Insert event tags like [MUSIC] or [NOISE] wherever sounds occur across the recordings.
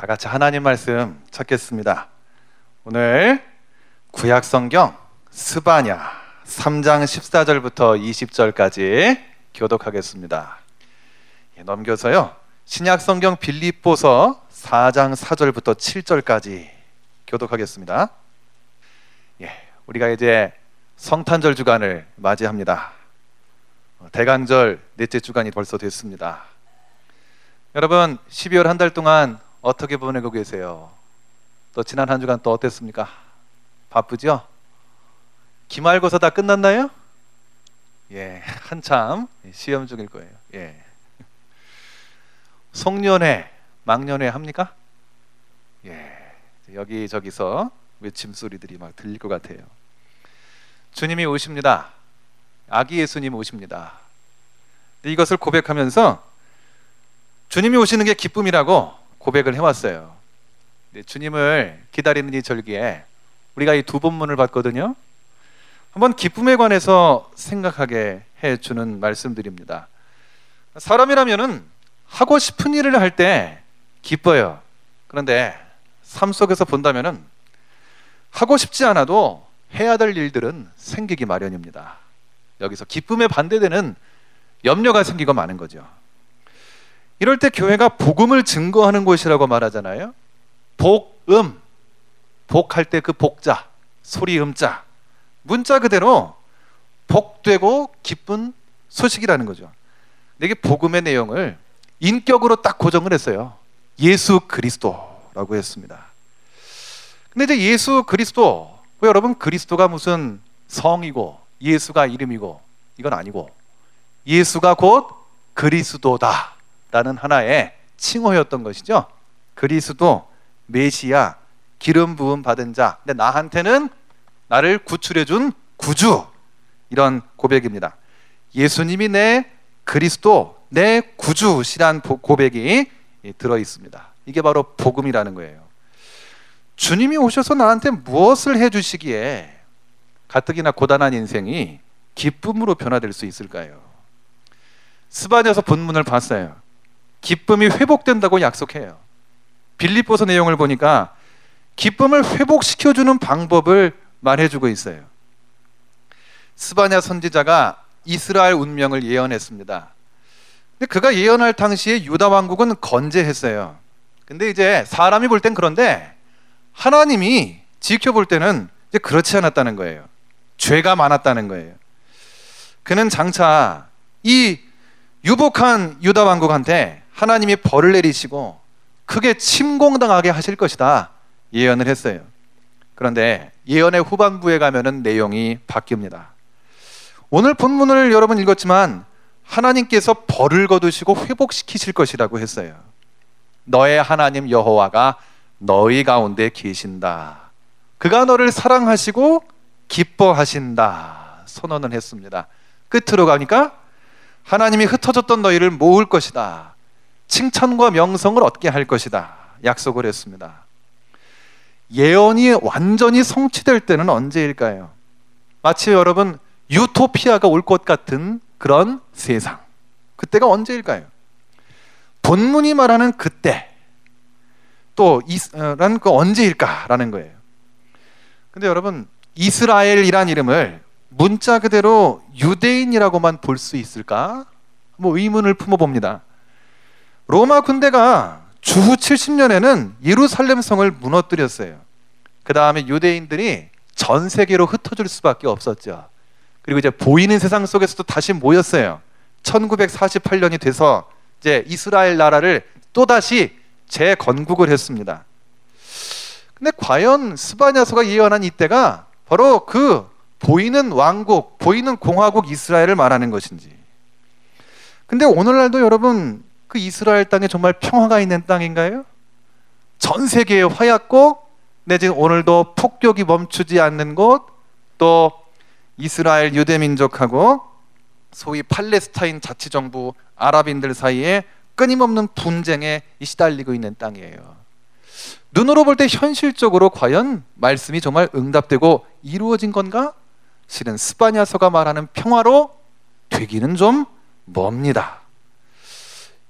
다 같이 하나님 말씀 찾겠습니다. 오늘 구약 성경 스바냐 3장 14절부터 20절까지 교독하겠습니다. 예, 넘겨서요. 신약 성경 빌립보서 4장 4절부터 7절까지 교독하겠습니다. 예, 우리가 이제 성탄절 주간을 맞이합니다. 어, 대강절 넷째 주간이 벌써 됐습니다. 여러분 12월 한 달 동안 어떻게 보내고 계세요? 또 지난 한 주간 또 어땠습니까? 바쁘죠? 기말고사 다 끝났나요? 예, 한참 시험 중일 거예요. 예. 송년회, 망년회 합니까? 예. 여기 저기서 외침 소리들이 막 들릴 것 같아요. 주님이 오십니다. 아기 예수님 오십니다. 이것을 고백하면서 주님이 오시는 게 기쁨이라고 고백을 해왔어요. 주님을 기다리는 이 절기에 우리가 이 두 본문을 봤거든요. 한번 기쁨에 관해서 생각하게 해주는 말씀드립니다. 사람이라면은 하고 싶은 일을 할 때 기뻐요. 그런데 삶 속에서 본다면은 하고 싶지 않아도 해야 될 일들은 생기기 마련입니다. 여기서 기쁨에 반대되는 염려가 생기고 마는 거죠. 이럴 때 교회가 복음을 증거하는 곳이라고 말하잖아요. 복음, 복할 때 그 복자, 소리 음자, 문자 그대로 복되고 기쁜 소식이라는 거죠. 이게 복음의 내용을 인격으로 딱 고정을 했어요. 예수 그리스도라고 했습니다. 근데 이제 예수 그리스도, 여러분 그리스도가 무슨 성이고 예수가 이름이고 이건 아니고 예수가 곧 그리스도다. 라는 하나의 칭호였던 것이죠. 그리스도, 메시아, 기름 부음 받은 자. 근데 나한테는 나를 구출해 준 구주. 이런 고백입니다. 예수님이 내 그리스도, 내 구주시란 고백이 들어 있습니다. 이게 바로 복음이라는 거예요. 주님이 오셔서 나한테 무엇을 해 주시기에 가뜩이나 고단한 인생이 기쁨으로 변화될 수 있을까요? 스바냐서 본문을 봤어요. 기쁨이 회복된다고 약속해요. 빌립보서 내용을 보니까 기쁨을 회복시켜 주는 방법을 말해 주고 있어요. 스바냐 선지자가 이스라엘 운명을 예언했습니다. 근데 그가 예언할 당시에 유다 왕국은 건재했어요. 근데 이제 사람이 볼 땐 그런데 하나님이 지켜볼 때는 이제 그렇지 않았다는 거예요. 죄가 많았다는 거예요. 그는 장차 이 유복한 유다 왕국한테 하나님이 벌을 내리시고 크게 침공당하게 하실 것이다 예언을 했어요. 그런데 예언의 후반부에 가면은 내용이 바뀝니다. 오늘 본문을 여러분 읽었지만 하나님께서 벌을 거두시고 회복시키실 것이라고 했어요. 너의 하나님 여호와가 너희 가운데 계신다. 그가 너를 사랑하시고 기뻐하신다. 선언을 했습니다. 끝으로 가니까 하나님이 흩어졌던 너희를 모을 것이다. 칭찬과 명성을 얻게 할 것이다. 약속을 했습니다. 예언이 완전히 성취될 때는 언제일까요? 마치 여러분 유토피아가 올 것 같은 그런 세상. 그때가 언제일까요? 본문이 말하는 그때 또라는 그 언제일까라는 거예요. 근데 여러분 이스라엘이란 이름을 문자 그대로 유대인이라고만 볼 수 있을까? 뭐 의문을 품어봅니다. 로마 군대가 주후 70년에는 예루살렘 성을 무너뜨렸어요. 그 다음에 유대인들이 전 세계로 흩어질 수밖에 없었죠. 그리고 이제 보이는 세상 속에서도 다시 모였어요. 1948년이 돼서 이제 이스라엘 나라를 또다시 재건국을 했습니다. 근데 과연 스바냐서가 예언한 이때가 바로 그 보이는 왕국, 보이는 공화국 이스라엘을 말하는 것인지. 근데 오늘날도 여러분 그 이스라엘 땅에 정말 평화가 있는 땅인가요? 전 세계에 화약고 내지 오늘도 폭격이 멈추지 않는 곳, 또 이스라엘 유대 민족하고 소위 팔레스타인 자치 정부 아랍인들 사이에 끊임없는 분쟁에 시달리고 있는 땅이에요. 눈으로 볼 때 현실적으로 과연 말씀이 정말 응답되고 이루어진 건가? 실은 스파냐서가 말하는 평화로 되기는 좀 멉니다.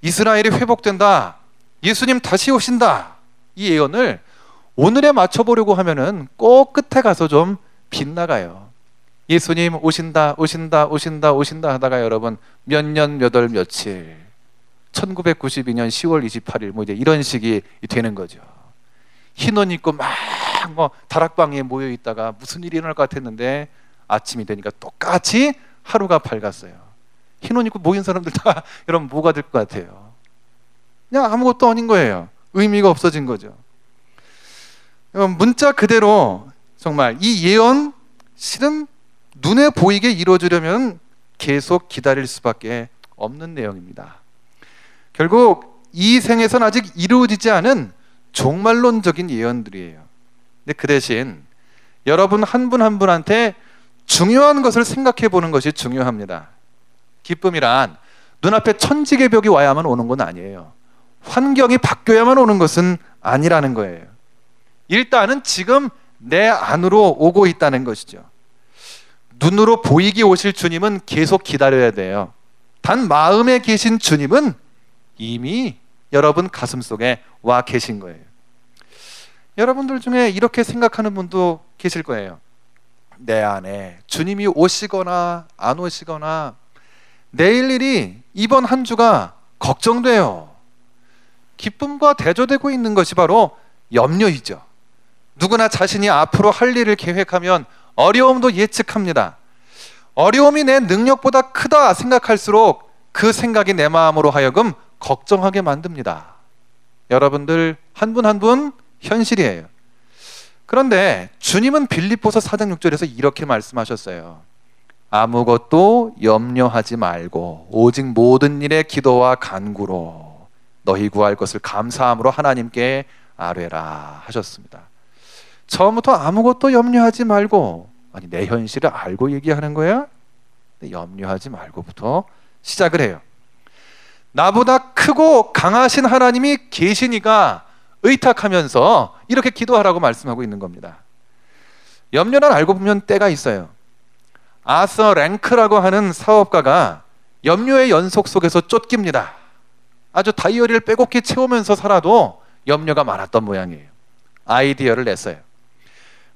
이스라엘이 회복된다. 예수님 다시 오신다. 이 예언을 오늘에 맞춰보려고 하면은 꼭 끝에 가서 좀 빗나가요. 예수님 오신다, 오신다, 오신다, 오신다 하다가 여러분 몇 년, 몇 월, 며칠 1992년 10월 28일 뭐 이제 이런 식이 되는 거죠. 흰옷 입고 막 뭐 다락방에 모여 있다가 무슨 일이 일어날 것 같았는데 아침이 되니까 똑같이 하루가 밝았어요. 흰옷 입고 모인 사람들 다 [LAUGHS] 여러분 뭐가 될 것 같아요? 그냥 아무것도 아닌 거예요. 의미가 없어진 거죠. 문자 그대로 정말 이 예언 실은 눈에 보이게 이루어지려면 계속 기다릴 수밖에 없는 내용입니다. 결국 이 생에선 아직 이루어지지 않은 종말론적인 예언들이에요. 근데 그 대신 여러분 한 분한 분한테 중요한 것을 생각해 보는 것이 중요합니다. 기쁨이란 눈앞에 천지개 벽이 와야만 오는 건 아니에요. 환경이 바뀌어야만 오는 것은 아니라는 거예요. 일단은 지금 내 안으로 오고 있다는 것이죠. 눈으로 보이게 오실 주님은 계속 기다려야 돼요. 단 마음에 계신 주님은 이미 여러분 가슴 속에 와 계신 거예요. 여러분들 중에 이렇게 생각하는 분도 계실 거예요. 내 안에 주님이 오시거나 안 오시거나 내일 일이 이번 한 주가 걱정돼요. 기쁨과 대조되고 있는 것이 바로 염려이죠. 누구나 자신이 앞으로 할 일을 계획하면 어려움도 예측합니다. 어려움이 내 능력보다 크다 생각할수록 그 생각이 내 마음으로 하여금 걱정하게 만듭니다. 여러분들 한 분 한 분 현실이에요. 그런데 주님은 빌립보서 4장 6절에서 이렇게 말씀하셨어요. 아무것도 염려하지 말고 오직 모든 일에 기도와 간구로 너희 구할 것을 감사함으로 하나님께 아뢰라 하셨습니다. 처음부터 아무것도 염려하지 말고 아니 내 현실을 알고 얘기하는 거야? 염려하지 말고부터 시작을 해요. 나보다 크고 강하신 하나님이 계시니까 의탁하면서 이렇게 기도하라고 말씀하고 있는 겁니다. 염려는 알고 보면 때가 있어요. 아서 랭크라고 하는 사업가가 염려의 연속 속에서 쫓깁니다. 아주 다이어리를 빼곡히 채우면서 살아도 염려가 많았던 모양이에요. 아이디어를 냈어요.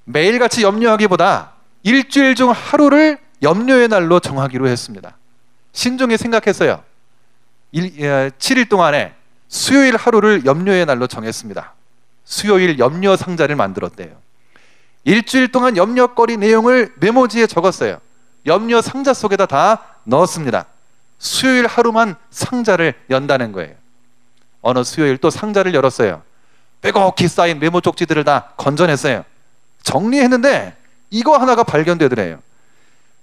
매일같이 염려하기보다 일주일 중 하루를 염려의 날로 정하기로 했습니다. 신중히 생각했어요. 7일 예, 동안에 수요일 하루를 염려의 날로 정했습니다. 수요일 염려 상자를 만들었대요. 일주일 동안 염려거리 내용을 메모지에 적었어요. 염려 상자 속에다 다 넣었습니다. 수요일 하루만 상자를 연다는 거예요. 어느 수요일 또 상자를 열었어요. 빼곡히 쌓인 메모 쪽지들을 다 건져냈어요. 정리했는데 이거 하나가 발견되더래요.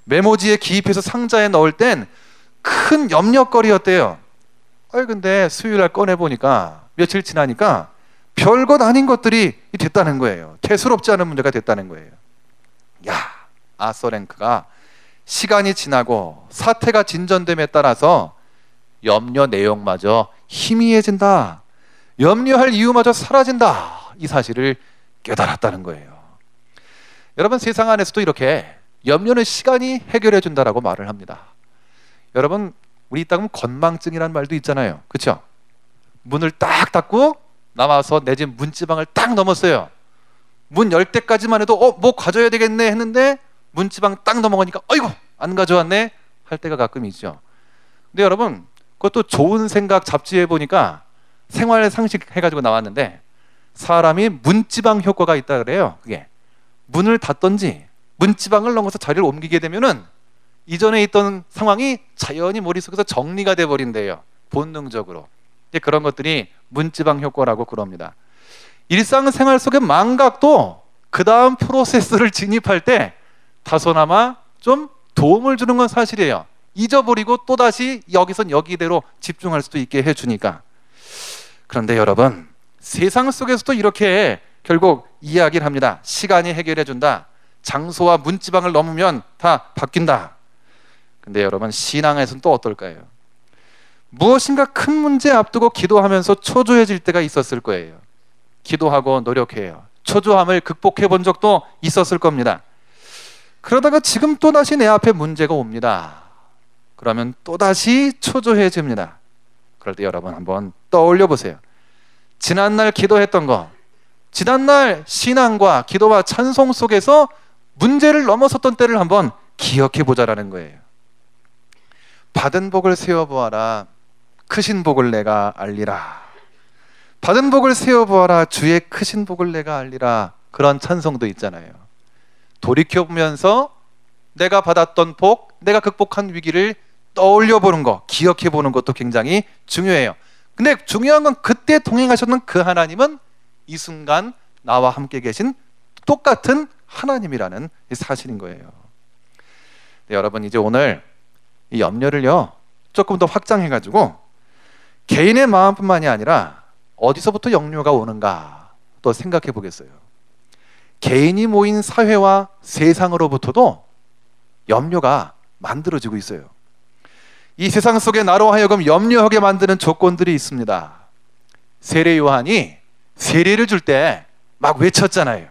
메모지에 기입해서 상자에 넣을 땐 큰 염려거리였대요. 아이 근데 수요일 날 꺼내 보니까 며칠 지나니까 별것 아닌 것들이 됐다는 거예요. 대수롭지 않은 문제가 됐다는 거예요. 야, 아서랭크가 시간이 지나고 사태가 진전됨에 따라서 염려 내용마저 희미해진다. 염려할 이유마저 사라진다. 이 사실을 깨달았다는 거예요. 여러분 세상 안에서도 이렇게 염려는 시간이 해결해 준다라고 말을 합니다. 여러분 우리 이따 건망증이라는 말도 있잖아요. 그렇죠? 문을 딱 닫고 나와서 내 집 문지방을 딱 넘었어요. 문 열 때까지만 해도 어 뭐 가져야 되겠네 했는데 문지방 딱 넘어가니까 어이구 안 가져왔네 할 때가 가끔 있죠. 근데 여러분 그것도 좋은 생각 잡지에 보니까 생활 상식 해가지고 나왔는데 사람이 문지방 효과가 있다 그래요. 그게 문을 닫던지 문지방을 넘어서 자리를 옮기게 되면은 이전에 있던 상황이 자연히 머릿속에서 정리가 돼 버린대요. 본능적으로. 이제 그런 것들이 문지방 효과라고 그럽니다. 일상생활 속의 망각도 그 다음 프로세스를 진입할 때 다소나마 좀 도움을 주는 건 사실이에요. 잊어버리고 또다시 여기선 여기대로 집중할 수도 있게 해주니까. 그런데 여러분, 세상 속에서도 이렇게 결국 이야기를 합니다. 시간이 해결해 준다. 장소와 문지방을 넘으면 다 바뀐다. 근데 여러분 신앙에서는 또 어떨까요? 무엇인가 큰 문제 앞두고 기도하면서 초조해질 때가 있었을 거예요. 기도하고 노력해요. 초조함을 극복해 본 적도 있었을 겁니다. 그러다가 지금 또다시 내 앞에 문제가 옵니다. 그러면 또다시 초조해집니다. 그럴 때 여러분 한번 떠올려 보세요. 지난날 기도했던 거, 지난날 신앙과 기도와 찬송 속에서 문제를 넘어섰던 때를 한번 기억해 보자라는 거예요. 받은 복을 세워 보아라. 크신 복을 내가 알리라. 받은 복을 세워 보아라. 주의 크신 복을 내가 알리라. 그런 찬송도 있잖아요. 돌이켜 보면서 내가 받았던 복, 내가 극복한 위기를 떠올려 보는 것, 기억해 보는 것도 굉장히 중요해요. 근데 중요한 건 그때 동행하셨던 그 하나님은 이 순간 나와 함께 계신 똑같은 하나님이라는 사실인 거예요. 네, 여러분 이제 오늘 이 염려를요 조금 더 확장해 가지고 개인의 마음뿐만이 아니라 어디서부터 염려가 오는가 또 생각해 보겠어요. 개인이 모인 사회와 세상으로부터도 염려가 만들어지고 있어요. 이 세상 속에 나로 하여금 염려하게 만드는 조건들이 있습니다. 세례 요한이 세례를 줄 때 막 외쳤잖아요.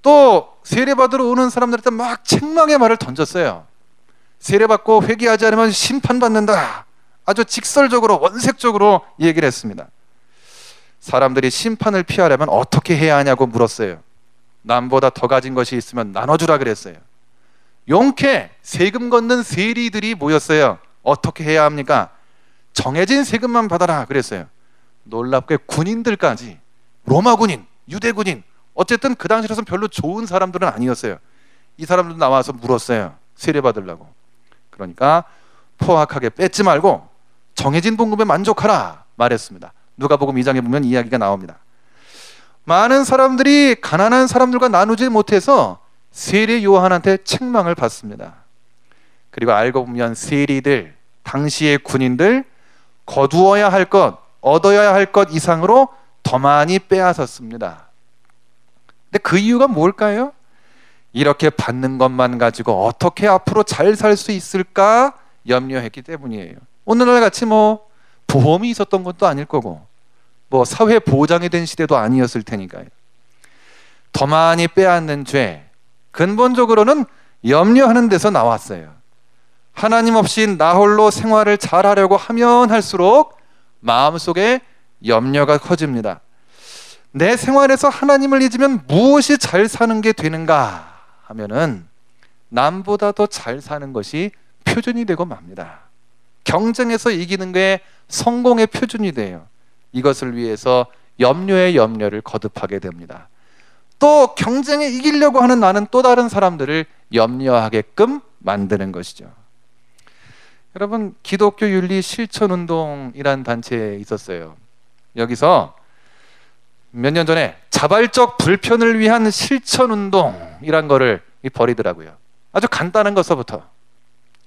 또 세례 받으러 오는 사람들한테 막 책망의 말을 던졌어요. 세례 받고 회개하지 않으면 심판받는다. 아주 직설적으로 원색적으로 얘기를 했습니다. 사람들이 심판을 피하려면 어떻게 해야 하냐고 물었어요. 남보다 더 가진 것이 있으면 나눠주라 그랬어요. 용케 세금 걷는 세리들이 모였어요. 어떻게 해야 합니까? 정해진 세금만 받아라 그랬어요. 놀랍게 군인들까지 로마 군인, 유대 군인 어쨌든 그 당시로선 별로 좋은 사람들은 아니었어요. 이 사람들도 나와서 물었어요. 세례 받으려고. 그러니까 포악하게 뺏지 말고 정해진 봉급에 만족하라 말했습니다. 누가복음 2장에 보면 이야기가 나옵니다. 많은 사람들이 가난한 사람들과 나누지 못해서 세례 요한한테 책망을 받습니다. 그리고 알고 보면 세리들, 당시의 군인들 거두어야 할 것, 얻어야 할 것 이상으로 더 많이 빼앗았습니다. 근데 그 이유가 뭘까요? 이렇게 받는 것만 가지고 어떻게 앞으로 잘 살 수 있을까 염려했기 때문이에요. 오늘날 같이 뭐 보험이 있었던 것도 아닐 거고 뭐 사회 보장이 된 시대도 아니었을 테니까요. 더 많이 빼앗는 죄 근본적으로는 염려하는 데서 나왔어요. 하나님 없이 나 홀로 생활을 잘 하려고 하면 할수록 마음속에 염려가 커집니다. 내 생활에서 하나님을 잊으면 무엇이 잘 사는 게 되는가 하면은 남보다 더 잘 사는 것이 표준이 되고 맙니다. 경쟁에서 이기는 게 성공의 표준이 돼요. 이것을 위해서 염려의 염려를 거듭하게 됩니다. 또 경쟁에 이기려고 하는 나는 또 다른 사람들을 염려하게끔 만드는 것이죠. 여러분 기독교 윤리 실천 운동이란 단체에 있었어요. 여기서 몇 년 전에 자발적 불편을 위한 실천 운동이란 거를 벌이더라고요. 아주 간단한 것서부터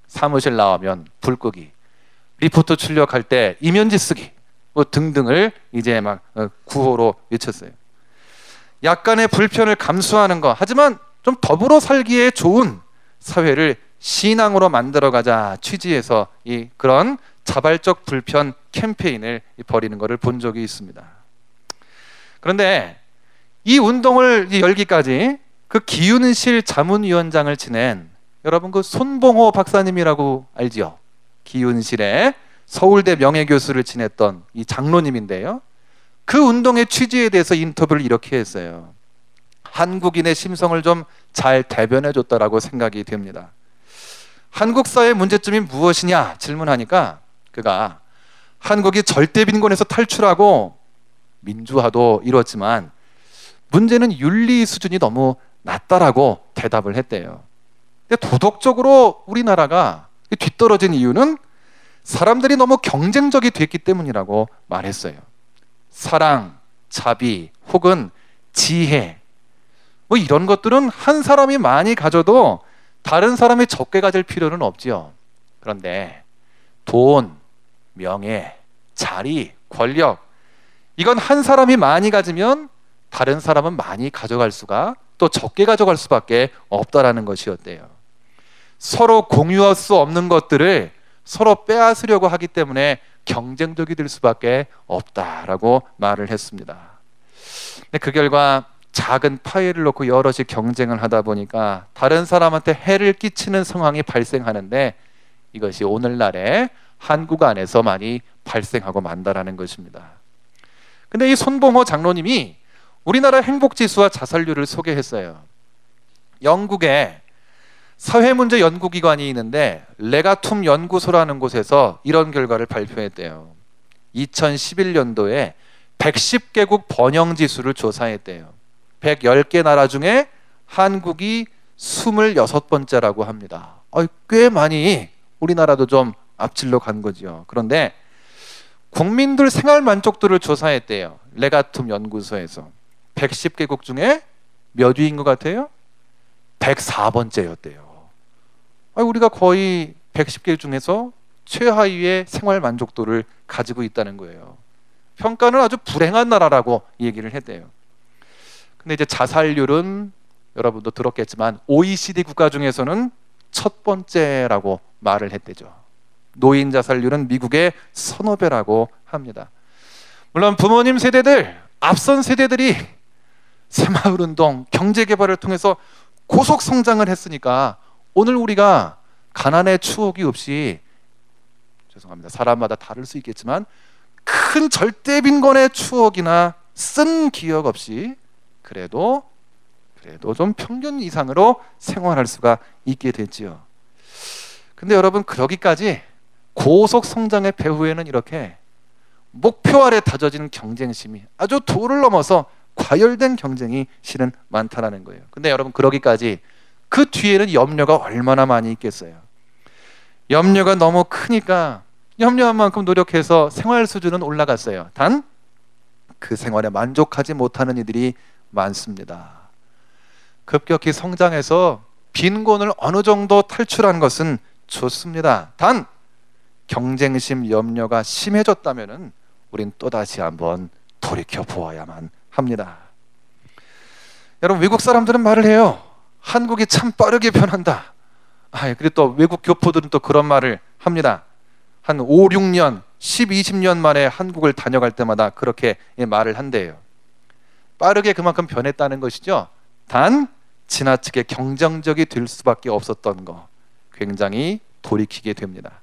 사무실 나오면 불 끄기, 리포트 출력할 때 이면지 쓰기, 뭐 등등을 이제 막 어, 구호로 외쳤어요. 약간의 불편을 감수하는 거. 하지만 좀 더불어 살기에 좋은 사회를 신앙으로 만들어가자 취지에서 이 그런 자발적 불편 캠페인을 벌이는 것을 본 적이 있습니다. 그런데 이 운동을 열기까지 그 기윤실 자문위원장을 지낸 여러분 그 손봉호 박사님이라고 알지요? 기윤실에 서울대 명예교수를 지냈던 이 장로님인데요. 그 운동의 취지에 대해서 인터뷰를 이렇게 했어요. 한국인의 심성을 좀 잘 대변해 줬다라고 생각이 됩니다. 한국 사회 문제점이 무엇이냐 질문하니까 그가 한국이 절대 빈곤에서 탈출하고 민주화도 이뤘지만 문제는 윤리 수준이 너무 낮다라고 대답을 했대요. 근데 도덕적으로 우리나라가 뒤떨어진 이유는 사람들이 너무 경쟁적이 됐기 때문이라고 말했어요. 사랑, 자비, 혹은 지혜. 뭐 이런 것들은 한 사람이 많이 가져도 다른 사람이 적게 가질 필요는 없지요. 그런데 돈, 명예, 자리, 권력 이건 한 사람이 많이 가지면 다른 사람은 많이 가져갈 수가 또 적게 가져갈 수밖에 없다라는 것이었대요. 서로 공유할 수 없는 것들을 서로 빼앗으려고 하기 때문에 경쟁적이 될 수밖에 없다라고 말을 했습니다. 근데 그 결과 작은 파일을 놓고 여럿이 경쟁을 하다 보니까 다른 사람한테 해를 끼치는 상황이 발생하는데 이것이 오늘날에 한국 안에서 많이 발생하고 만다라는 것입니다. 근데 이 손봉호 장로님이 우리나라 행복지수와 자살률을 소개했어요. 영국에 사회문제 연구기관이 있는데 레가툼 연구소라는 곳에서 이런 결과를 발표했대요. 2011년도에 110개국 번영 지수를 조사했대요. 110개 나라 중에 한국이 26번째라고 합니다. 꽤 많이 우리나라도 좀 앞질러 간 거죠. 그런데 국민들 생활 만족도를 조사했대요. 레가툼 연구소에서 110개국 중에 몇 위인 것 같아요? 104번째였대요. 우리가 거의 110개 중에서 최하위의 생활 만족도를 가지고 있다는 거예요. 평가는 아주 불행한 나라라고 얘기를 했대요. 근데 이제 자살률은 여러분도 들었겠지만 OECD 국가 중에서는 첫 번째라고 말을 했대죠. 노인 자살률은 미국의 서너 배라고 합니다. 물론 부모님 세대들, 앞선 세대들이 새마을 운동, 경제 개발을 통해서 고속 성장을 했으니까 오늘 우리가 가난의 추억이 없이 죄송합니다. 사람마다 다를 수 있겠지만 큰 절대 빈곤의 추억이나 쓴 기억 없이 그래도 그래도 좀 평균 이상으로 생활할 수가 있게 됐지요. 근데 여러분 그러기까지 고속 성장의 배후에는 이렇게 목표 아래 다져진 경쟁심이 아주 도를 넘어서 과열된 경쟁이 실은 많다라는 거예요. 근데 여러분 그러기까지 그 뒤에는 염려가 얼마나 많이 있겠어요. 염려가 너무 크니까 염려한 만큼 노력해서 생활 수준은 올라갔어요. 단 그 생활에 만족하지 못하는 이들이 많습니다. 급격히 성장해서 빈곤을 어느 정도 탈출한 것은 좋습니다. 단 경쟁심 염려가 심해졌다면은 우린 또다시 한번 돌이켜 보아야만 합니다. 여러분 외국 사람들은 말을 해요. 한국이 참 빠르게 변한다. 아, 그리고 또 외국 교포들은 또 그런 말을 합니다. 한 5, 6년, 10, 20년 만에 한국을 다녀갈 때마다 그렇게 말을 한대요. 빠르게 그만큼 변했다는 것이죠. 단 지나치게 경쟁적이 될 수밖에 없었던 거 굉장히 돌이키게 됩니다.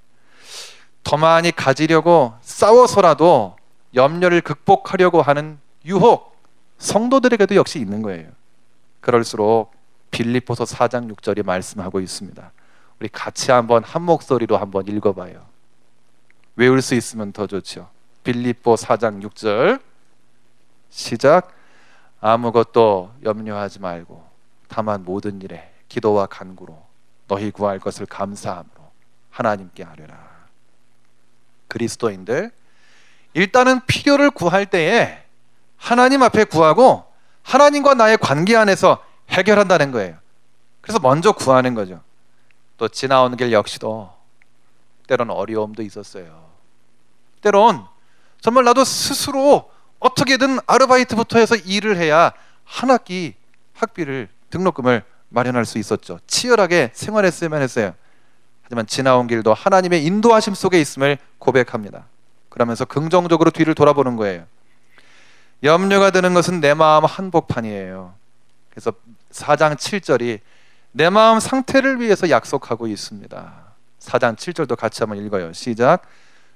더 많이 가지려고 싸워서라도 염려를 극복하려고 하는 유혹 성도들에게도 역시 있는 거예요. 그럴수록 빌립보서 4장 6절이 말씀하고 있습니다. 우리 같이 한번 한 목소리로 한번 읽어봐요. 외울 수 있으면 더 좋죠. 빌립보 4장 6절 시작 아무것도 염려하지 말고 다만 모든 일에 기도와 간구로 너희 구할 것을 감사함으로 하나님께 아뢰라. 그리스도인들 일단은 필요를 구할 때에 하나님 앞에 구하고 하나님과 나의 관계 안에서 해결한다는 거예요. 그래서 먼저 구하는 거죠. 또 지나오는 길 역시도 때론 어려움도 있었어요. 때론 정말 나도 스스로 어떻게든 아르바이트부터 해서 일을 해야 한 학기 학비를 등록금을 마련할 수 있었죠. 치열하게 생활했으면 했어요. 하지만 지나온 길도 하나님의 인도하심 속에 있음을 고백합니다. 그러면서 긍정적으로 뒤를 돌아보는 거예요. 염려가 드는 것은 내 마음 한복판이에요. 그래서 4장 7절이 내 마음 상태를 위해서 약속하고 있습니다. 4장 7절도 같이 한번 읽어요. 시작.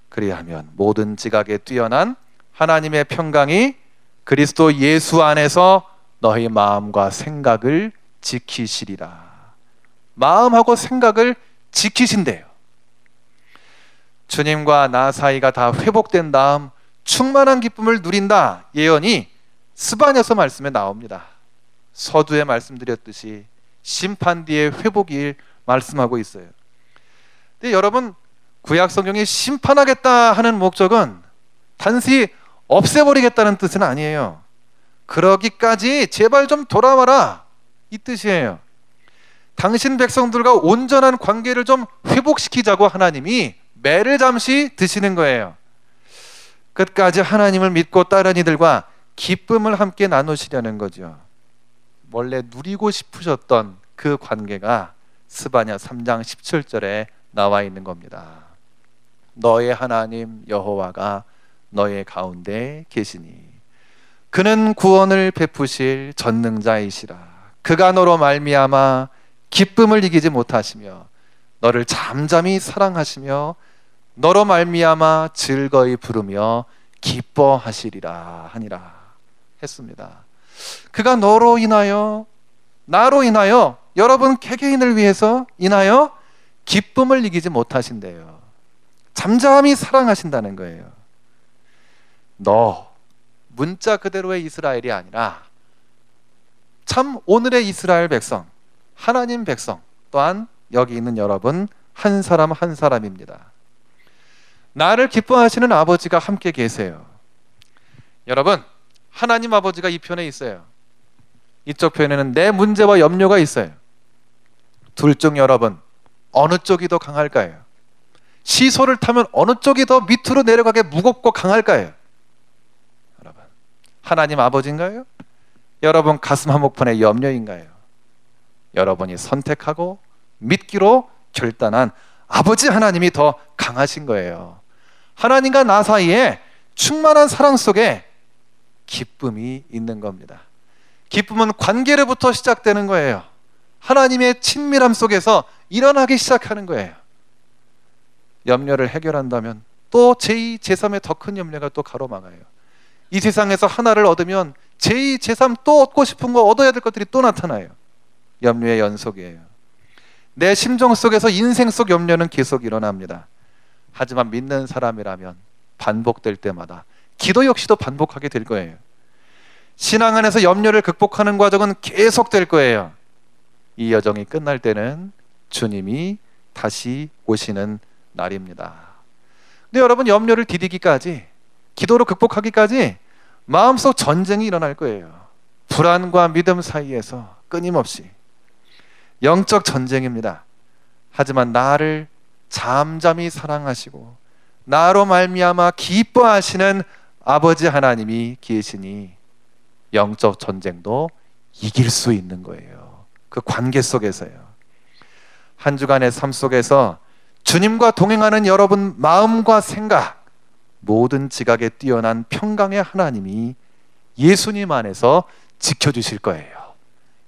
그리하면 모든 지각에 뛰어난 하나님의 평강이 그리스도 예수 안에서 너희 마음과 생각을 지키시리라. 마음하고 생각을 지키신대요. 주님과 나 사이가 다 회복된 다음 충만한 기쁨을 누린다 예언이 스바냐서 말씀에 나옵니다. 서두에 말씀드렸듯이 심판 뒤의 회복일 말씀하고 있어요. 근데 여러분 구약 성경이 심판하겠다 하는 목적은 단지 없애버리겠다는 뜻은 아니에요. 그러기까지 제발 좀 돌아와라 이 뜻이에요. 당신 백성들과 온전한 관계를 좀 회복시키자고 하나님이 매를 잠시 드시는 거예요. 끝까지 하나님을 믿고 따른 이들과 기쁨을 함께 나누시려는 거죠. 원래 누리고 싶으셨던 그 관계가 스바냐 3장 17절에 나와 있는 겁니다. 너의 하나님 여호와가 너의 가운데 계시니 그는 구원을 베푸실 전능자이시라 그가 너로 말미암아 기쁨을 이기지 못하시며 너를 잠잠히 사랑하시며 너로 말미암아 즐거이 부르며 기뻐하시리라 하니라 했습니다. 그가 너로 인하여 나로 인하여 여러분 개개인을 위해서 인하여 기쁨을 이기지 못하신대요. 잠잠히 사랑하신다는 거예요. 너 문자 그대로의 이스라엘이 아니라 참 오늘의 이스라엘 백성, 하나님 백성 또한 여기 있는 여러분 한 사람 한 사람입니다. 나를 기뻐하시는 아버지가 함께 계세요. 여러분, 하나님 아버지가 이 편에 있어요. 이쪽 편에는 내 문제와 염려가 있어요. 둘 중 여러분, 어느 쪽이 더 강할까요? 시소를 타면 어느 쪽이 더 밑으로 내려가게 무겁고 강할까요? 여러분, 하나님 아버지인가요? 여러분 가슴 한복판의 염려인가요? 여러분이 선택하고 믿기로 결단한 아버지 하나님이 더 강하신 거예요. 하나님과 나 사이에 충만한 사랑 속에 기쁨이 있는 겁니다. 기쁨은 관계로부터 시작되는 거예요. 하나님의 친밀함 속에서 일어나기 시작하는 거예요. 염려를 해결한다면 또 제2, 제3의 더 큰 염려가 또 가로막아요. 이 세상에서 하나를 얻으면 제2, 제3 또 얻고 싶은 거 얻어야 될 것들이 또 나타나요. 염려의 연속이에요. 내 심정 속에서 인생 속 염려는 계속 일어납니다. 하지만 믿는 사람이라면 반복될 때마다 기도 역시도 반복하게 될 거예요. 신앙 안에서 염려를 극복하는 과정은 계속될 거예요. 이 여정이 끝날 때는 주님이 다시 오시는 날입니다. 근데 여러분 염려를 디디기까지 기도로 극복하기까지 마음속 전쟁이 일어날 거예요. 불안과 믿음 사이에서 끊임없이 영적 전쟁입니다. 하지만 나를 잠잠히 사랑하시고 나로 말미암아 기뻐하시는 아버지 하나님이 계시니 영적 전쟁도 이길 수 있는 거예요. 그 관계 속에서요. 한 주간의 삶 속에서 주님과 동행하는 여러분 마음과 생각 모든 지각에 뛰어난 평강의 하나님이 예수님 안에서 지켜주실 거예요.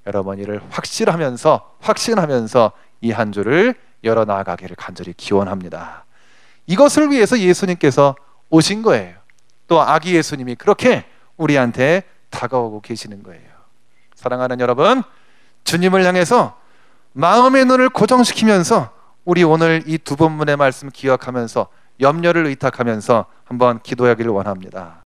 여러분 이를 확실하면서 확신하면서 이 한 주를 열어 나가기를 간절히 기원합니다. 이것을 위해서 예수님께서 오신 거예요. 또 아기 예수님이 그렇게 우리한테 다가오고 계시는 거예요. 사랑하는 여러분, 주님을 향해서 마음의 눈을 고정시키면서 우리 오늘 이 두 본문의 말씀 기억하면서 염려를 의탁하면서 한번 기도하기를 원합니다.